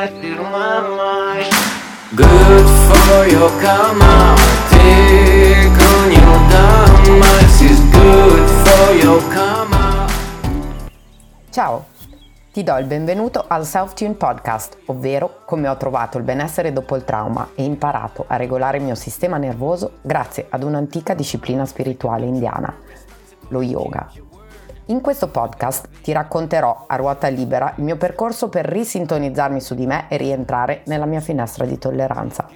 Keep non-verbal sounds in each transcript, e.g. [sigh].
mind, my mind. Good for your karma, take on your dharma. This is good for your karma. Ciao, ti do il benvenuto al Self-Tune Podcast, ovvero come ho trovato il benessere dopo il trauma e imparato a regolare il mio sistema nervoso grazie ad un'antica disciplina spirituale indiana, lo yoga. In questo podcast ti racconterò a ruota libera il mio percorso per risintonizzarmi su di me e rientrare nella mia finestra di tolleranza.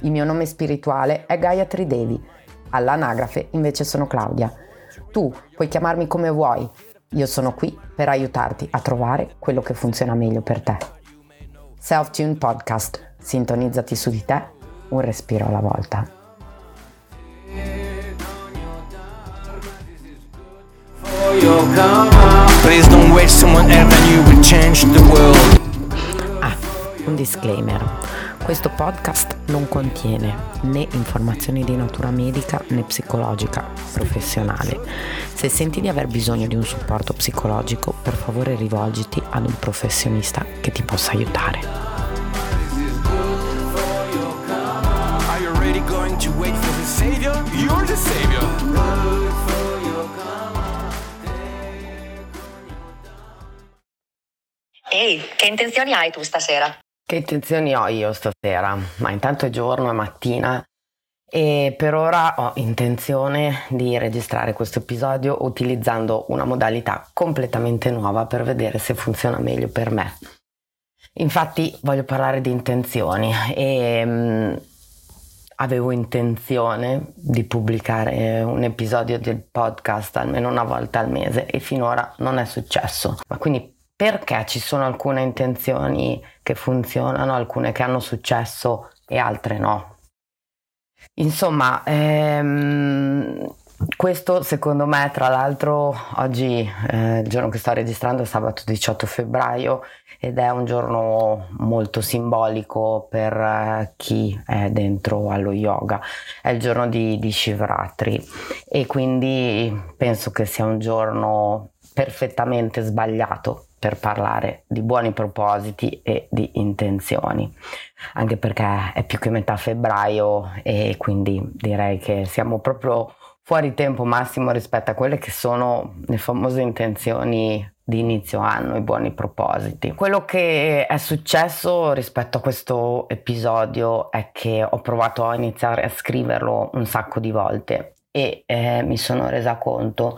Il mio nome spirituale è Gayatri Devi, all'anagrafe invece sono Claudia. Tu puoi chiamarmi come vuoi, io sono qui per aiutarti a trovare quello che funziona meglio per te. Self-Tune Podcast, sintonizzati su di te, un respiro alla volta. Please don't wait someone else and you will change the world. Ah, un disclaimer. Questo podcast non contiene né informazioni di natura medica né psicologica professionale. Se senti di aver bisogno di un supporto psicologico, per favore rivolgiti ad un professionista che ti possa aiutare. Are you going to wait for the savior? You're the savior. Ehi, che intenzioni hai tu stasera? Che intenzioni ho io stasera? Ma intanto è giorno, è mattina e per ora ho intenzione di registrare questo episodio utilizzando una modalità completamente nuova per vedere se funziona meglio per me. Infatti voglio parlare di intenzioni e mm, avevo intenzione di pubblicare un episodio del podcast almeno una volta al mese e finora non è successo. Ma quindi perché ci sono alcune intenzioni che funzionano, alcune che hanno successo e altre no? Insomma, ehm, questo secondo me, tra l'altro, oggi, eh, il giorno che sto registrando è sabato 18 febbraio ed è un giorno molto simbolico per eh, chi è dentro allo yoga. È il giorno di, di Shivratri e quindi penso che sia un giorno perfettamente sbagliato per parlare di buoni propositi e di intenzioni, anche perché è più che metà febbraio e quindi direi che siamo proprio fuori tempo massimo rispetto a quelle che sono le famose intenzioni di inizio anno, i buoni propositi. Quello che è successo rispetto a questo episodio è che ho provato a iniziare a scriverlo un sacco di volte e eh, mi sono resa conto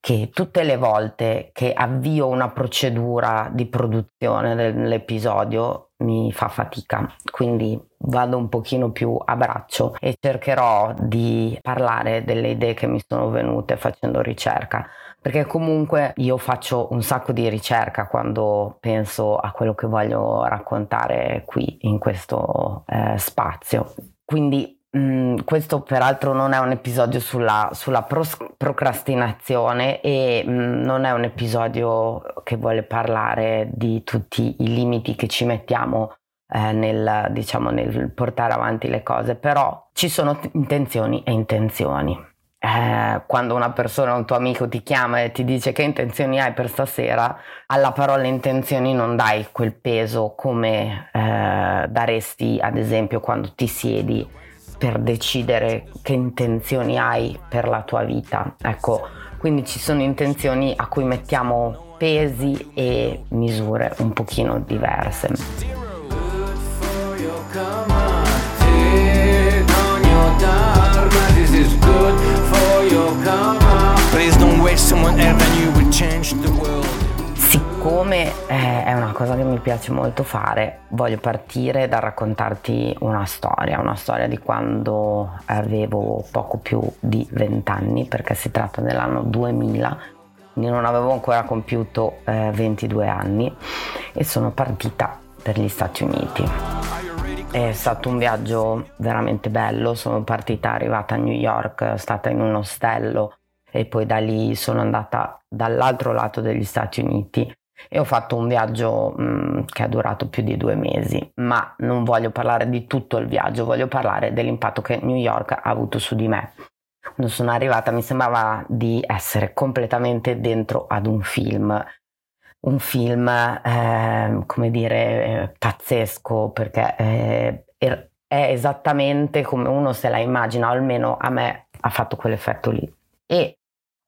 che tutte le volte che avvio una procedura di produzione dell'episodio mi fa fatica, quindi vado un pochino più a braccio e cercherò di parlare delle idee che mi sono venute facendo ricerca, perché comunque io faccio un sacco di ricerca quando penso a quello che voglio raccontare qui in questo eh, spazio. Quindi Mm, questo peraltro non è un episodio sulla, sulla pros- procrastinazione e mm, non è un episodio che vuole parlare di tutti i limiti che ci mettiamo eh, nel, diciamo, nel portare avanti le cose, però ci sono t- intenzioni e intenzioni. Eh, quando una persona, un tuo amico ti chiama e ti dice che intenzioni hai per stasera, alla parola intenzioni non dai quel peso come eh, daresti ad esempio quando ti siedi per decidere che intenzioni hai per la tua vita. Ecco, quindi ci sono intenzioni a cui mettiamo pesi e misure un pochino diverse. Please don't wait someone else and you change the world. Siccome eh, è una cosa che mi piace molto fare, voglio partire da raccontarti una storia, una storia di quando avevo poco più di 20 anni, perché si tratta dell'anno 2000, quindi non avevo ancora compiuto eh, 22 anni e sono partita per gli Stati Uniti. È stato un viaggio veramente bello, sono partita arrivata a New York, stata in un ostello e poi da lì sono andata dall'altro lato degli Stati Uniti e ho fatto un viaggio mh, che è durato più di due mesi, ma non voglio parlare di tutto il viaggio, voglio parlare dell'impatto che New York ha avuto su di me. Quando sono arrivata mi sembrava di essere completamente dentro ad un film un film, eh, come dire, eh, pazzesco perché eh, è esattamente come uno se la immagina, almeno a me ha fatto quell'effetto lì. E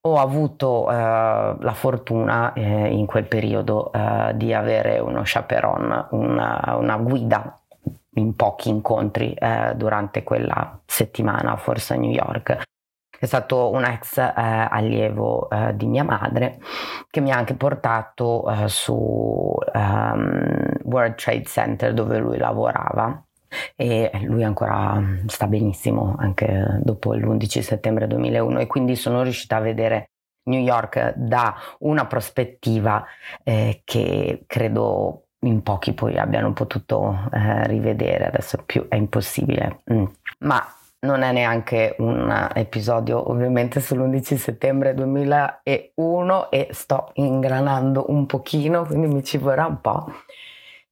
ho avuto eh, la fortuna eh, in quel periodo eh, di avere uno chaperon, una, una, guida in pochi incontri eh, durante quella settimana, forse a New York. È stato un ex eh, allievo eh, di mia madre che mi ha anche portato su um, World Trade Center dove lui lavorava e lui ancora sta benissimo anche dopo l'11 settembre 2001 e quindi sono riuscita a vedere New York da una prospettiva eh, che credo in pochi poi abbiano potuto eh, rivedere, adesso più è impossibile. Mm. Ma non è neanche un episodio ovviamente sull'11 settembre 2001 e sto ingranando un pochino, quindi mi ci vorrà un po'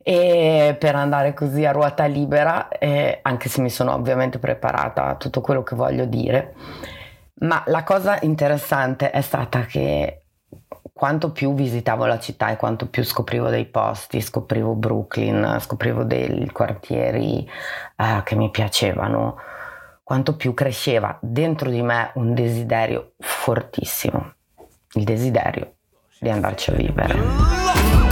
e per andare così a ruota libera, eh, anche se mi sono ovviamente preparata a tutto quello che voglio dire. Ma la cosa interessante è stata che quanto più visitavo la città e quanto più scoprivo dei posti, scoprivo Brooklyn, scoprivo dei quartieri uh, che mi piacevano, quanto più cresceva dentro di me un desiderio fortissimo, il desiderio di andarci a vivere.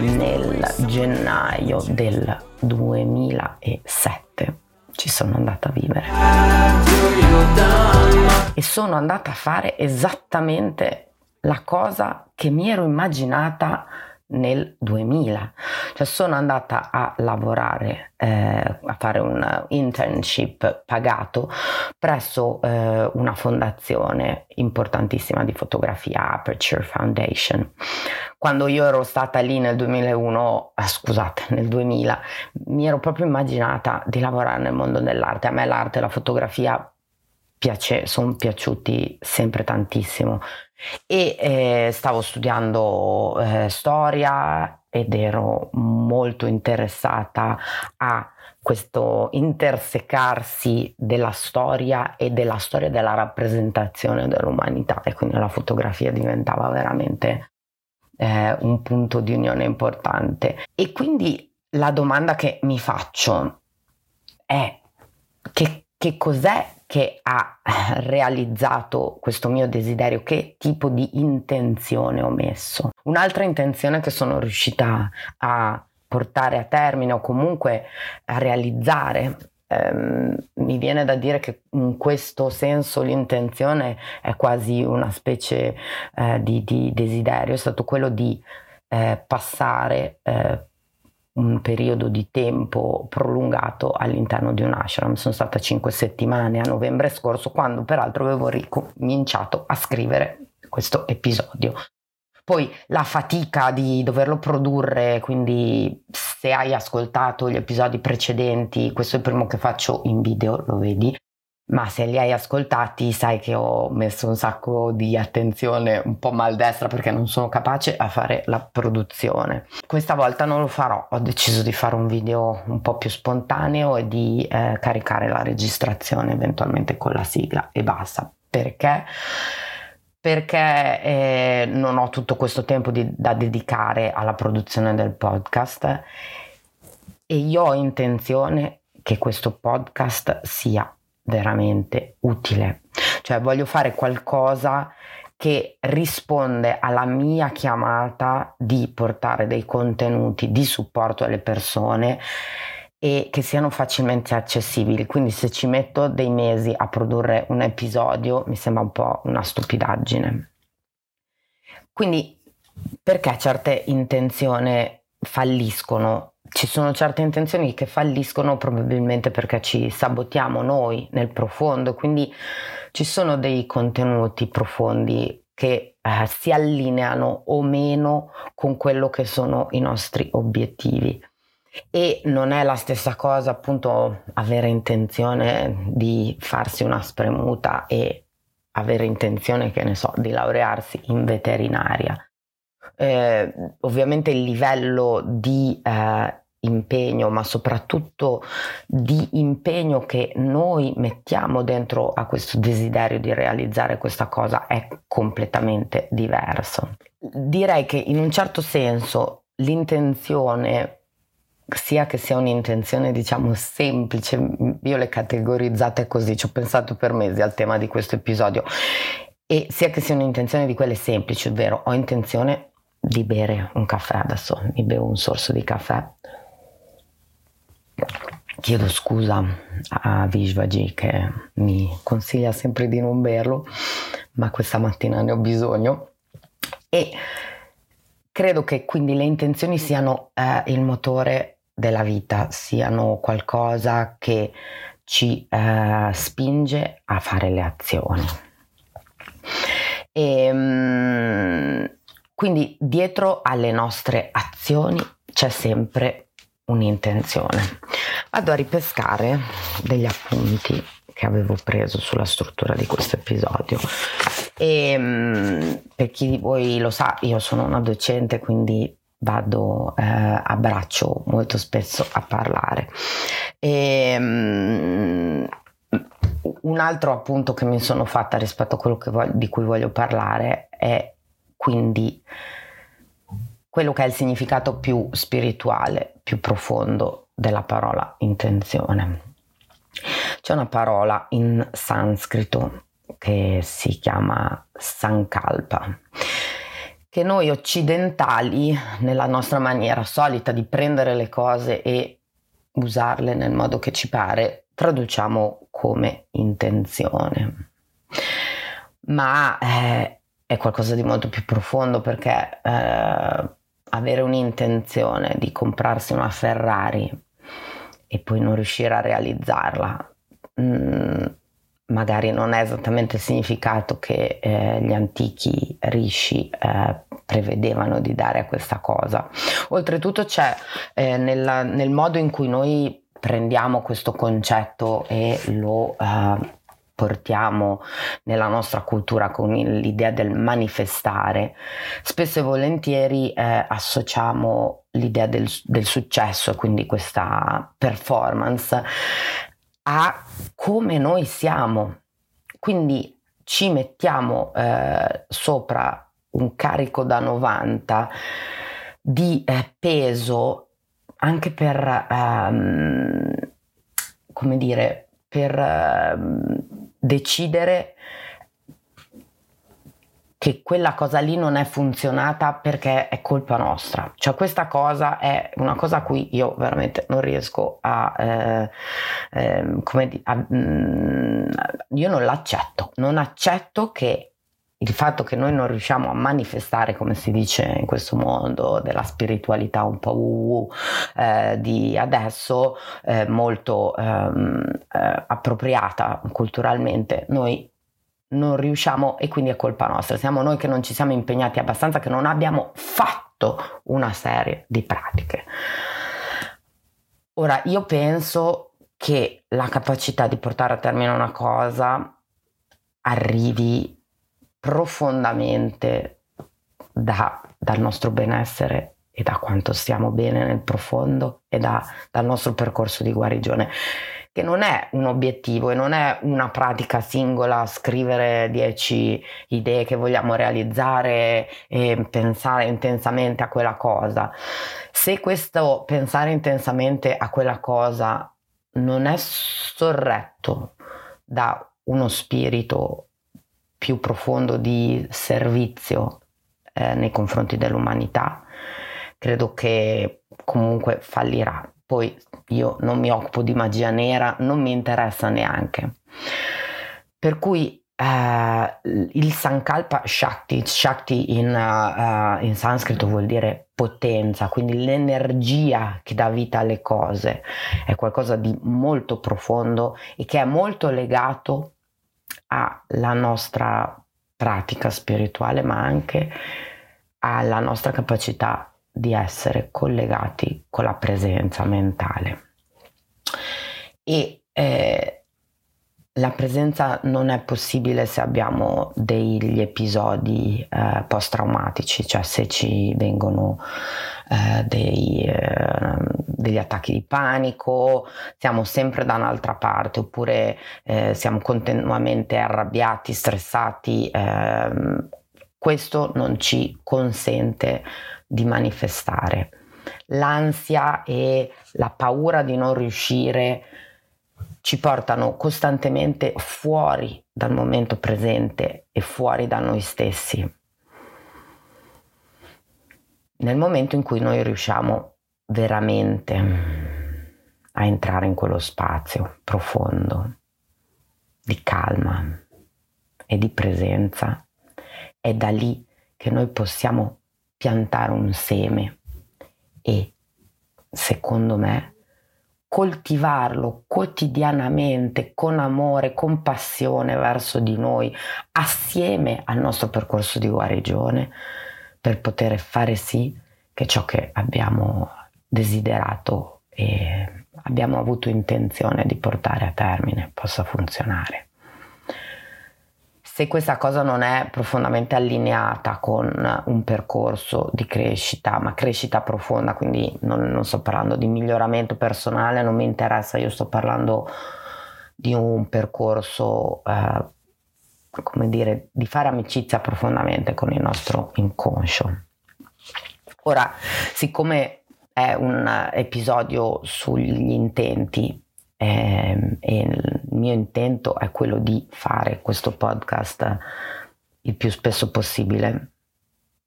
Nel gennaio del 2007 ci sono andata a vivere. E sono andata a fare esattamente la cosa che mi ero immaginata nel 2000. Cioè sono andata a lavorare, eh, a fare un internship pagato presso eh, una fondazione importantissima di fotografia, Aperture Foundation. Quando io ero stata lì nel 2001, eh, scusate, nel 2000, mi ero proprio immaginata di lavorare nel mondo dell'arte. A me l'arte e la fotografia piace, sono piaciuti sempre tantissimo e eh, stavo studiando eh, storia ed ero molto interessata a questo intersecarsi della storia e della storia della rappresentazione dell'umanità. E quindi la fotografia diventava veramente eh, un punto di unione importante. E quindi la domanda che mi faccio è che, che cos'è che ha [laughs] realizzato questo mio desiderio, che tipo di intenzione ho messo. Un'altra intenzione che sono riuscita a portare a termine o comunque a realizzare. Ehm, mi viene da dire che in questo senso l'intenzione è quasi una specie eh, di, di, desiderio, è stato quello di eh, passare eh, un periodo di tempo prolungato all'interno di un ashram. Sono stata cinque settimane a novembre scorso, quando peraltro avevo ricominciato a scrivere questo episodio. Poi la fatica di doverlo produrre, quindi se hai ascoltato gli episodi precedenti, questo è il primo che faccio in video, lo vedi, ma se li hai ascoltati sai che ho messo un sacco di attenzione un po' maldestra perché non sono capace a fare la produzione. Questa volta non lo farò, ho deciso di fare un video un po' più spontaneo e di eh, caricare la registrazione eventualmente con la sigla e basta. Perché? Perché eh, non ho tutto questo tempo di, da dedicare alla produzione del podcast e io ho intenzione che questo podcast sia veramente utile. Cioè voglio fare qualcosa che risponde alla mia chiamata di portare dei contenuti di supporto alle persone e che siano facilmente accessibili. Quindi se ci metto dei mesi a produrre un episodio mi sembra un po' una stupidaggine. Quindi perché certe intenzioni falliscono ci sono certe intenzioni che falliscono probabilmente perché ci sabotiamo noi nel profondo, quindi ci sono dei contenuti profondi che eh, si allineano o meno con quello che sono i nostri obiettivi. E non è la stessa cosa appunto avere intenzione di farsi una spremuta e avere intenzione, che ne so, di laurearsi in veterinaria. Eh, ovviamente il livello di eh, impegno, ma soprattutto di impegno che noi mettiamo dentro a questo desiderio di realizzare questa cosa è completamente diverso. Direi che in un certo senso l'intenzione sia che sia un'intenzione diciamo semplice, io le categorizzate così, ci ho pensato per mesi al tema di questo episodio, e sia che sia un'intenzione di quelle semplici, ovvero ho intenzione di bere un caffè adesso, mi bevo un sorso di caffè. Chiedo scusa a Vishvaji che mi consiglia sempre di non berlo, ma questa mattina ne ho bisogno. E credo che quindi le intenzioni siano eh, il motore della vita, siano qualcosa che ci eh, spinge a fare le azioni. E, ehm, quindi dietro alle nostre azioni c'è sempre un'intenzione. Vado a ripescare degli appunti che avevo preso sulla struttura di questo episodio. E ehm, per chi di voi lo sa, io sono una docente, quindi vado eh, a braccio molto spesso a parlare. E, um, un altro appunto che mi sono fatta rispetto a quello voglio, di cui voglio parlare è quindi quello che è il significato più spirituale, più profondo della parola intenzione. C'è una parola in sanscrito che si chiama sankalpa che noi occidentali, nella nostra maniera solita di prendere le cose e usarle nel modo che ci pare, traduciamo come intenzione. Ma eh, è qualcosa di molto più profondo perché eh, avere un'intenzione di comprarsi una Ferrari e poi non riuscire a realizzarla mh, mm, magari non è esattamente il significato che eh, gli antichi rishi eh, prevedevano di dare a questa cosa. Oltretutto c'è eh, nella, nel modo in cui noi prendiamo questo concetto e lo eh, portiamo nella nostra cultura con l'idea del manifestare, spesso e volentieri eh, associamo l'idea del, del successo, quindi questa performance, a come noi siamo. Quindi ci mettiamo eh, sopra un carico da 90 di eh, peso anche per, um, come dire, per uh, decidere che quella cosa lì non è funzionata perché è colpa nostra. Cioè questa cosa è una cosa a cui io veramente non riesco a, eh, eh, come di, a mm, io non l'accetto, non accetto che il fatto che noi non riusciamo a manifestare, come si dice in questo mondo della spiritualità un po' uh, uh, di adesso, eh, molto ehm, eh, appropriata culturalmente, noi non riusciamo e quindi è colpa nostra. Siamo noi che non ci siamo impegnati abbastanza, che non abbiamo fatto una serie di pratiche. Ora, io penso che la capacità di portare a termine una cosa arrivi profondamente da, dal nostro benessere e da quanto stiamo bene nel profondo e da, dal nostro percorso di guarigione che non è un obiettivo e non è una pratica singola, scrivere dieci idee che vogliamo realizzare e pensare intensamente a quella cosa. Se questo pensare intensamente a quella cosa non è sorretto da uno spirito più profondo di servizio eh, nei confronti dell'umanità, credo che comunque fallirà. Poi io non mi occupo di magia nera, non mi interessa neanche. Per cui uh, il Sankalpa Shakti, Shakti in, uh, in sanscrito vuol dire potenza, quindi l'energia che dà vita alle cose, è qualcosa di molto profondo e che è molto legato alla nostra pratica spirituale, ma anche alla nostra capacità di essere collegati con la presenza mentale. E eh, la presenza non è possibile se abbiamo degli episodi eh, post-traumatici, cioè se ci vengono eh, dei, eh, degli attacchi di panico, siamo sempre da un'altra parte oppure eh, siamo continuamente arrabbiati, stressati. ehm, questo non ci consente di manifestare. L'ansia e la paura di non riuscire ci portano costantemente fuori dal momento presente e fuori da noi stessi. Nel momento in cui noi riusciamo veramente a entrare in quello spazio profondo di calma e di presenza, è da lì che noi possiamo piantare un seme e, secondo me, coltivarlo quotidianamente con amore, con passione verso di noi, assieme al nostro percorso di guarigione, per poter fare sì che ciò che abbiamo desiderato e abbiamo avuto intenzione di portare a termine possa funzionare. Se questa cosa non è profondamente allineata con un percorso di crescita, ma crescita profonda, quindi non, non sto parlando di miglioramento personale, non mi interessa, io sto parlando di un percorso, eh, come dire, di fare amicizia profondamente con il nostro inconscio. Ora, siccome è un episodio sugli intenti eh, e il mio intento è quello di fare questo podcast il più spesso possibile,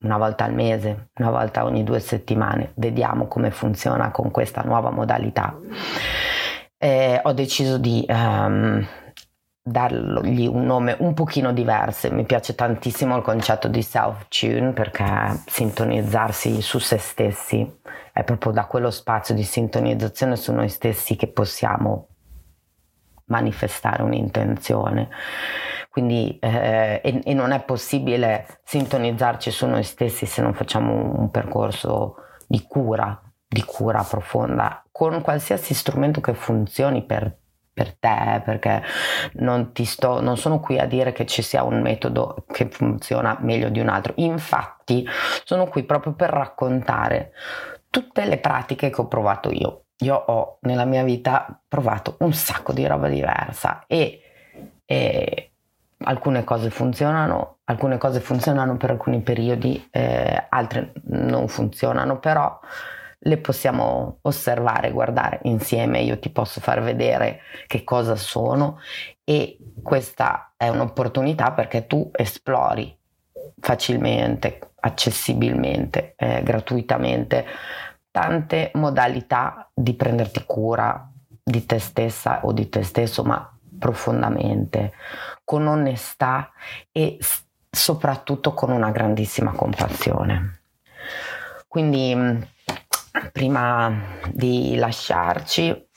una volta al mese, una volta ogni due settimane, vediamo come funziona con questa nuova modalità. Eh, ho deciso di um, dargli un nome un pochino diverso. Mi piace tantissimo il concetto di self-tune perché sintonizzarsi su se stessi è proprio da quello spazio di sintonizzazione su noi stessi che possiamo manifestare un'intenzione. Quindi, eh, e, e, non è possibile sintonizzarci su noi stessi se non facciamo un, percorso di cura, di cura profonda, con qualsiasi strumento che funzioni per per te, perché non, ti sto, non sono qui a dire che ci sia un metodo che funziona meglio di un altro. Infatti, sono qui proprio per raccontare tutte le pratiche che ho provato io. Io ho nella mia vita provato un sacco di roba diversa e, e alcune cose funzionano, alcune cose funzionano per alcuni periodi, eh, altre non funzionano, però le possiamo osservare, guardare insieme, io ti posso far vedere che cosa sono e questa è un'opportunità perché tu esplori facilmente, accessibilmente, eh, gratuitamente tante modalità di prenderti cura di te stessa o di te stesso, ma profondamente, con onestà e soprattutto con una grandissima compassione. Quindi prima di lasciarci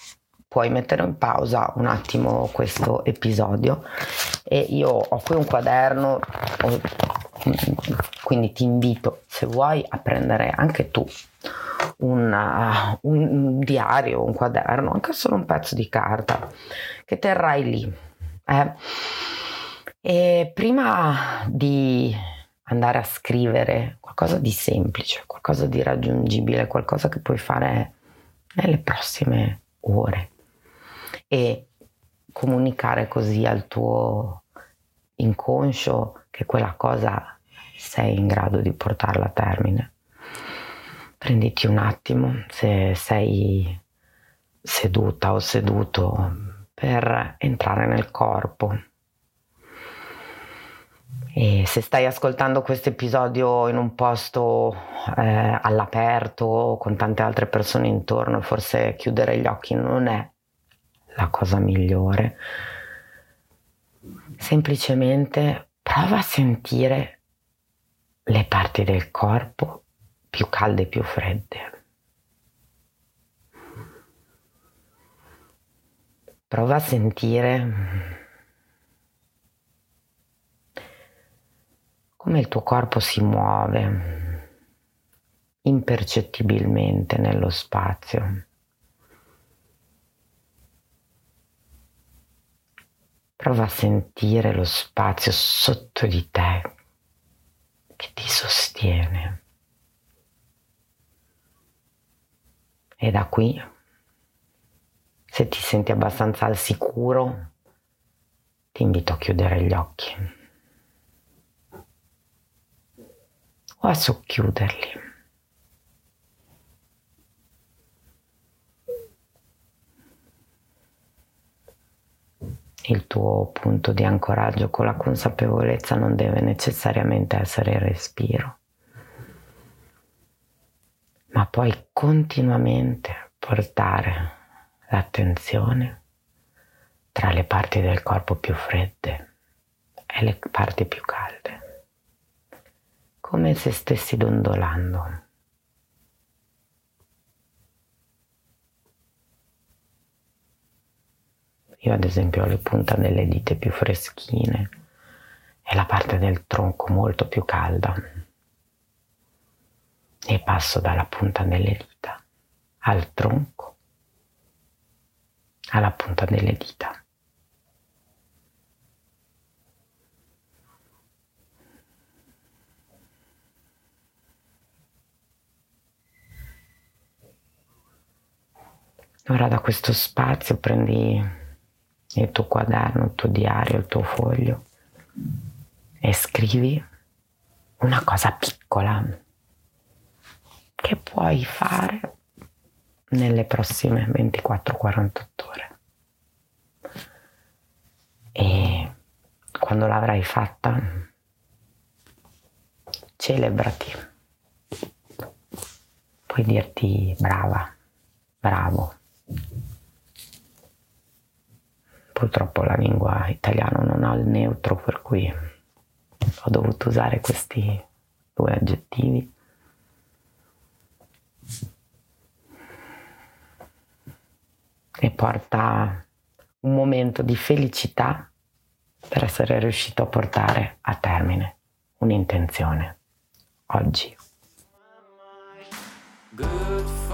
puoi mettere in pausa un attimo questo episodio e io ho qui un quaderno quindi ti invito se vuoi a prendere anche tu una, un diario, un quaderno, anche solo un pezzo di carta che terrai lì. Eh? E prima di andare a scrivere qualcosa di semplice, qualcosa di raggiungibile, qualcosa che puoi fare nelle prossime ore e comunicare così al tuo inconscio che quella cosa sei in grado di portarla a termine. Prenditi un attimo se sei seduta o seduto per entrare nel corpo e se stai ascoltando questo episodio in un posto eh, all'aperto con tante altre persone intorno, forse chiudere gli occhi non è la cosa migliore. Semplicemente prova a sentire le parti del corpo più calde e più fredde. Prova a sentire come il tuo corpo si muove impercettibilmente nello spazio. Prova a sentire lo spazio sotto di te che ti sostiene. E da qui, se ti senti abbastanza al sicuro, ti invito a chiudere gli occhi o a socchiuderli. Il tuo punto di ancoraggio con la consapevolezza non deve necessariamente essere il respiro, ma puoi continuamente portare l'attenzione tra le parti del corpo più fredde e le parti più calde, come se stessi dondolando. Io ad esempio ho le punte delle dita più freschine e la parte del tronco molto più calda. E passo dalla punta delle dita al tronco, alla punta delle dita. Ora da questo spazio prendi il tuo quaderno, il tuo diario, il tuo foglio e scrivi una cosa piccola che puoi fare nelle prossime 24-48 ore. E quando l'avrai fatta, celebrati. Puoi dirti brava, bravo. Purtroppo la lingua italiana non ha il neutro, per cui ho dovuto usare questi due aggettivi. E porta un momento di felicità per essere riuscito a portare a termine un'intenzione oggi. Good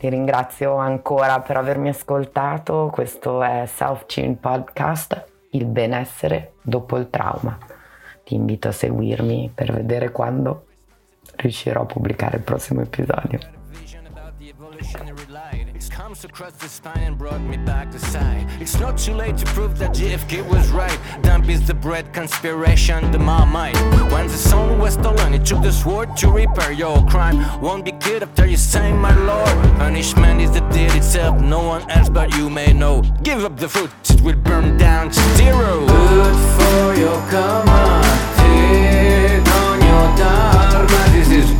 Ti ringrazio ancora per avermi ascoltato. Questo è Self Tune Podcast, il benessere dopo il trauma. Ti invito a seguirmi per vedere quando riuscirò a pubblicare il prossimo episodio. Across the spine and brought me back to sight. It's not too late to prove that JFK was right. Dump is the bread conspiration, the Marmite. When the sun was stolen, it took the sword to repair your crime. Won't be good after you say, my lord. Punishment is the deed itself, no one else but you may know. Give up the food, it will burn down to zero. Good for your karma. Take on your dharma. This is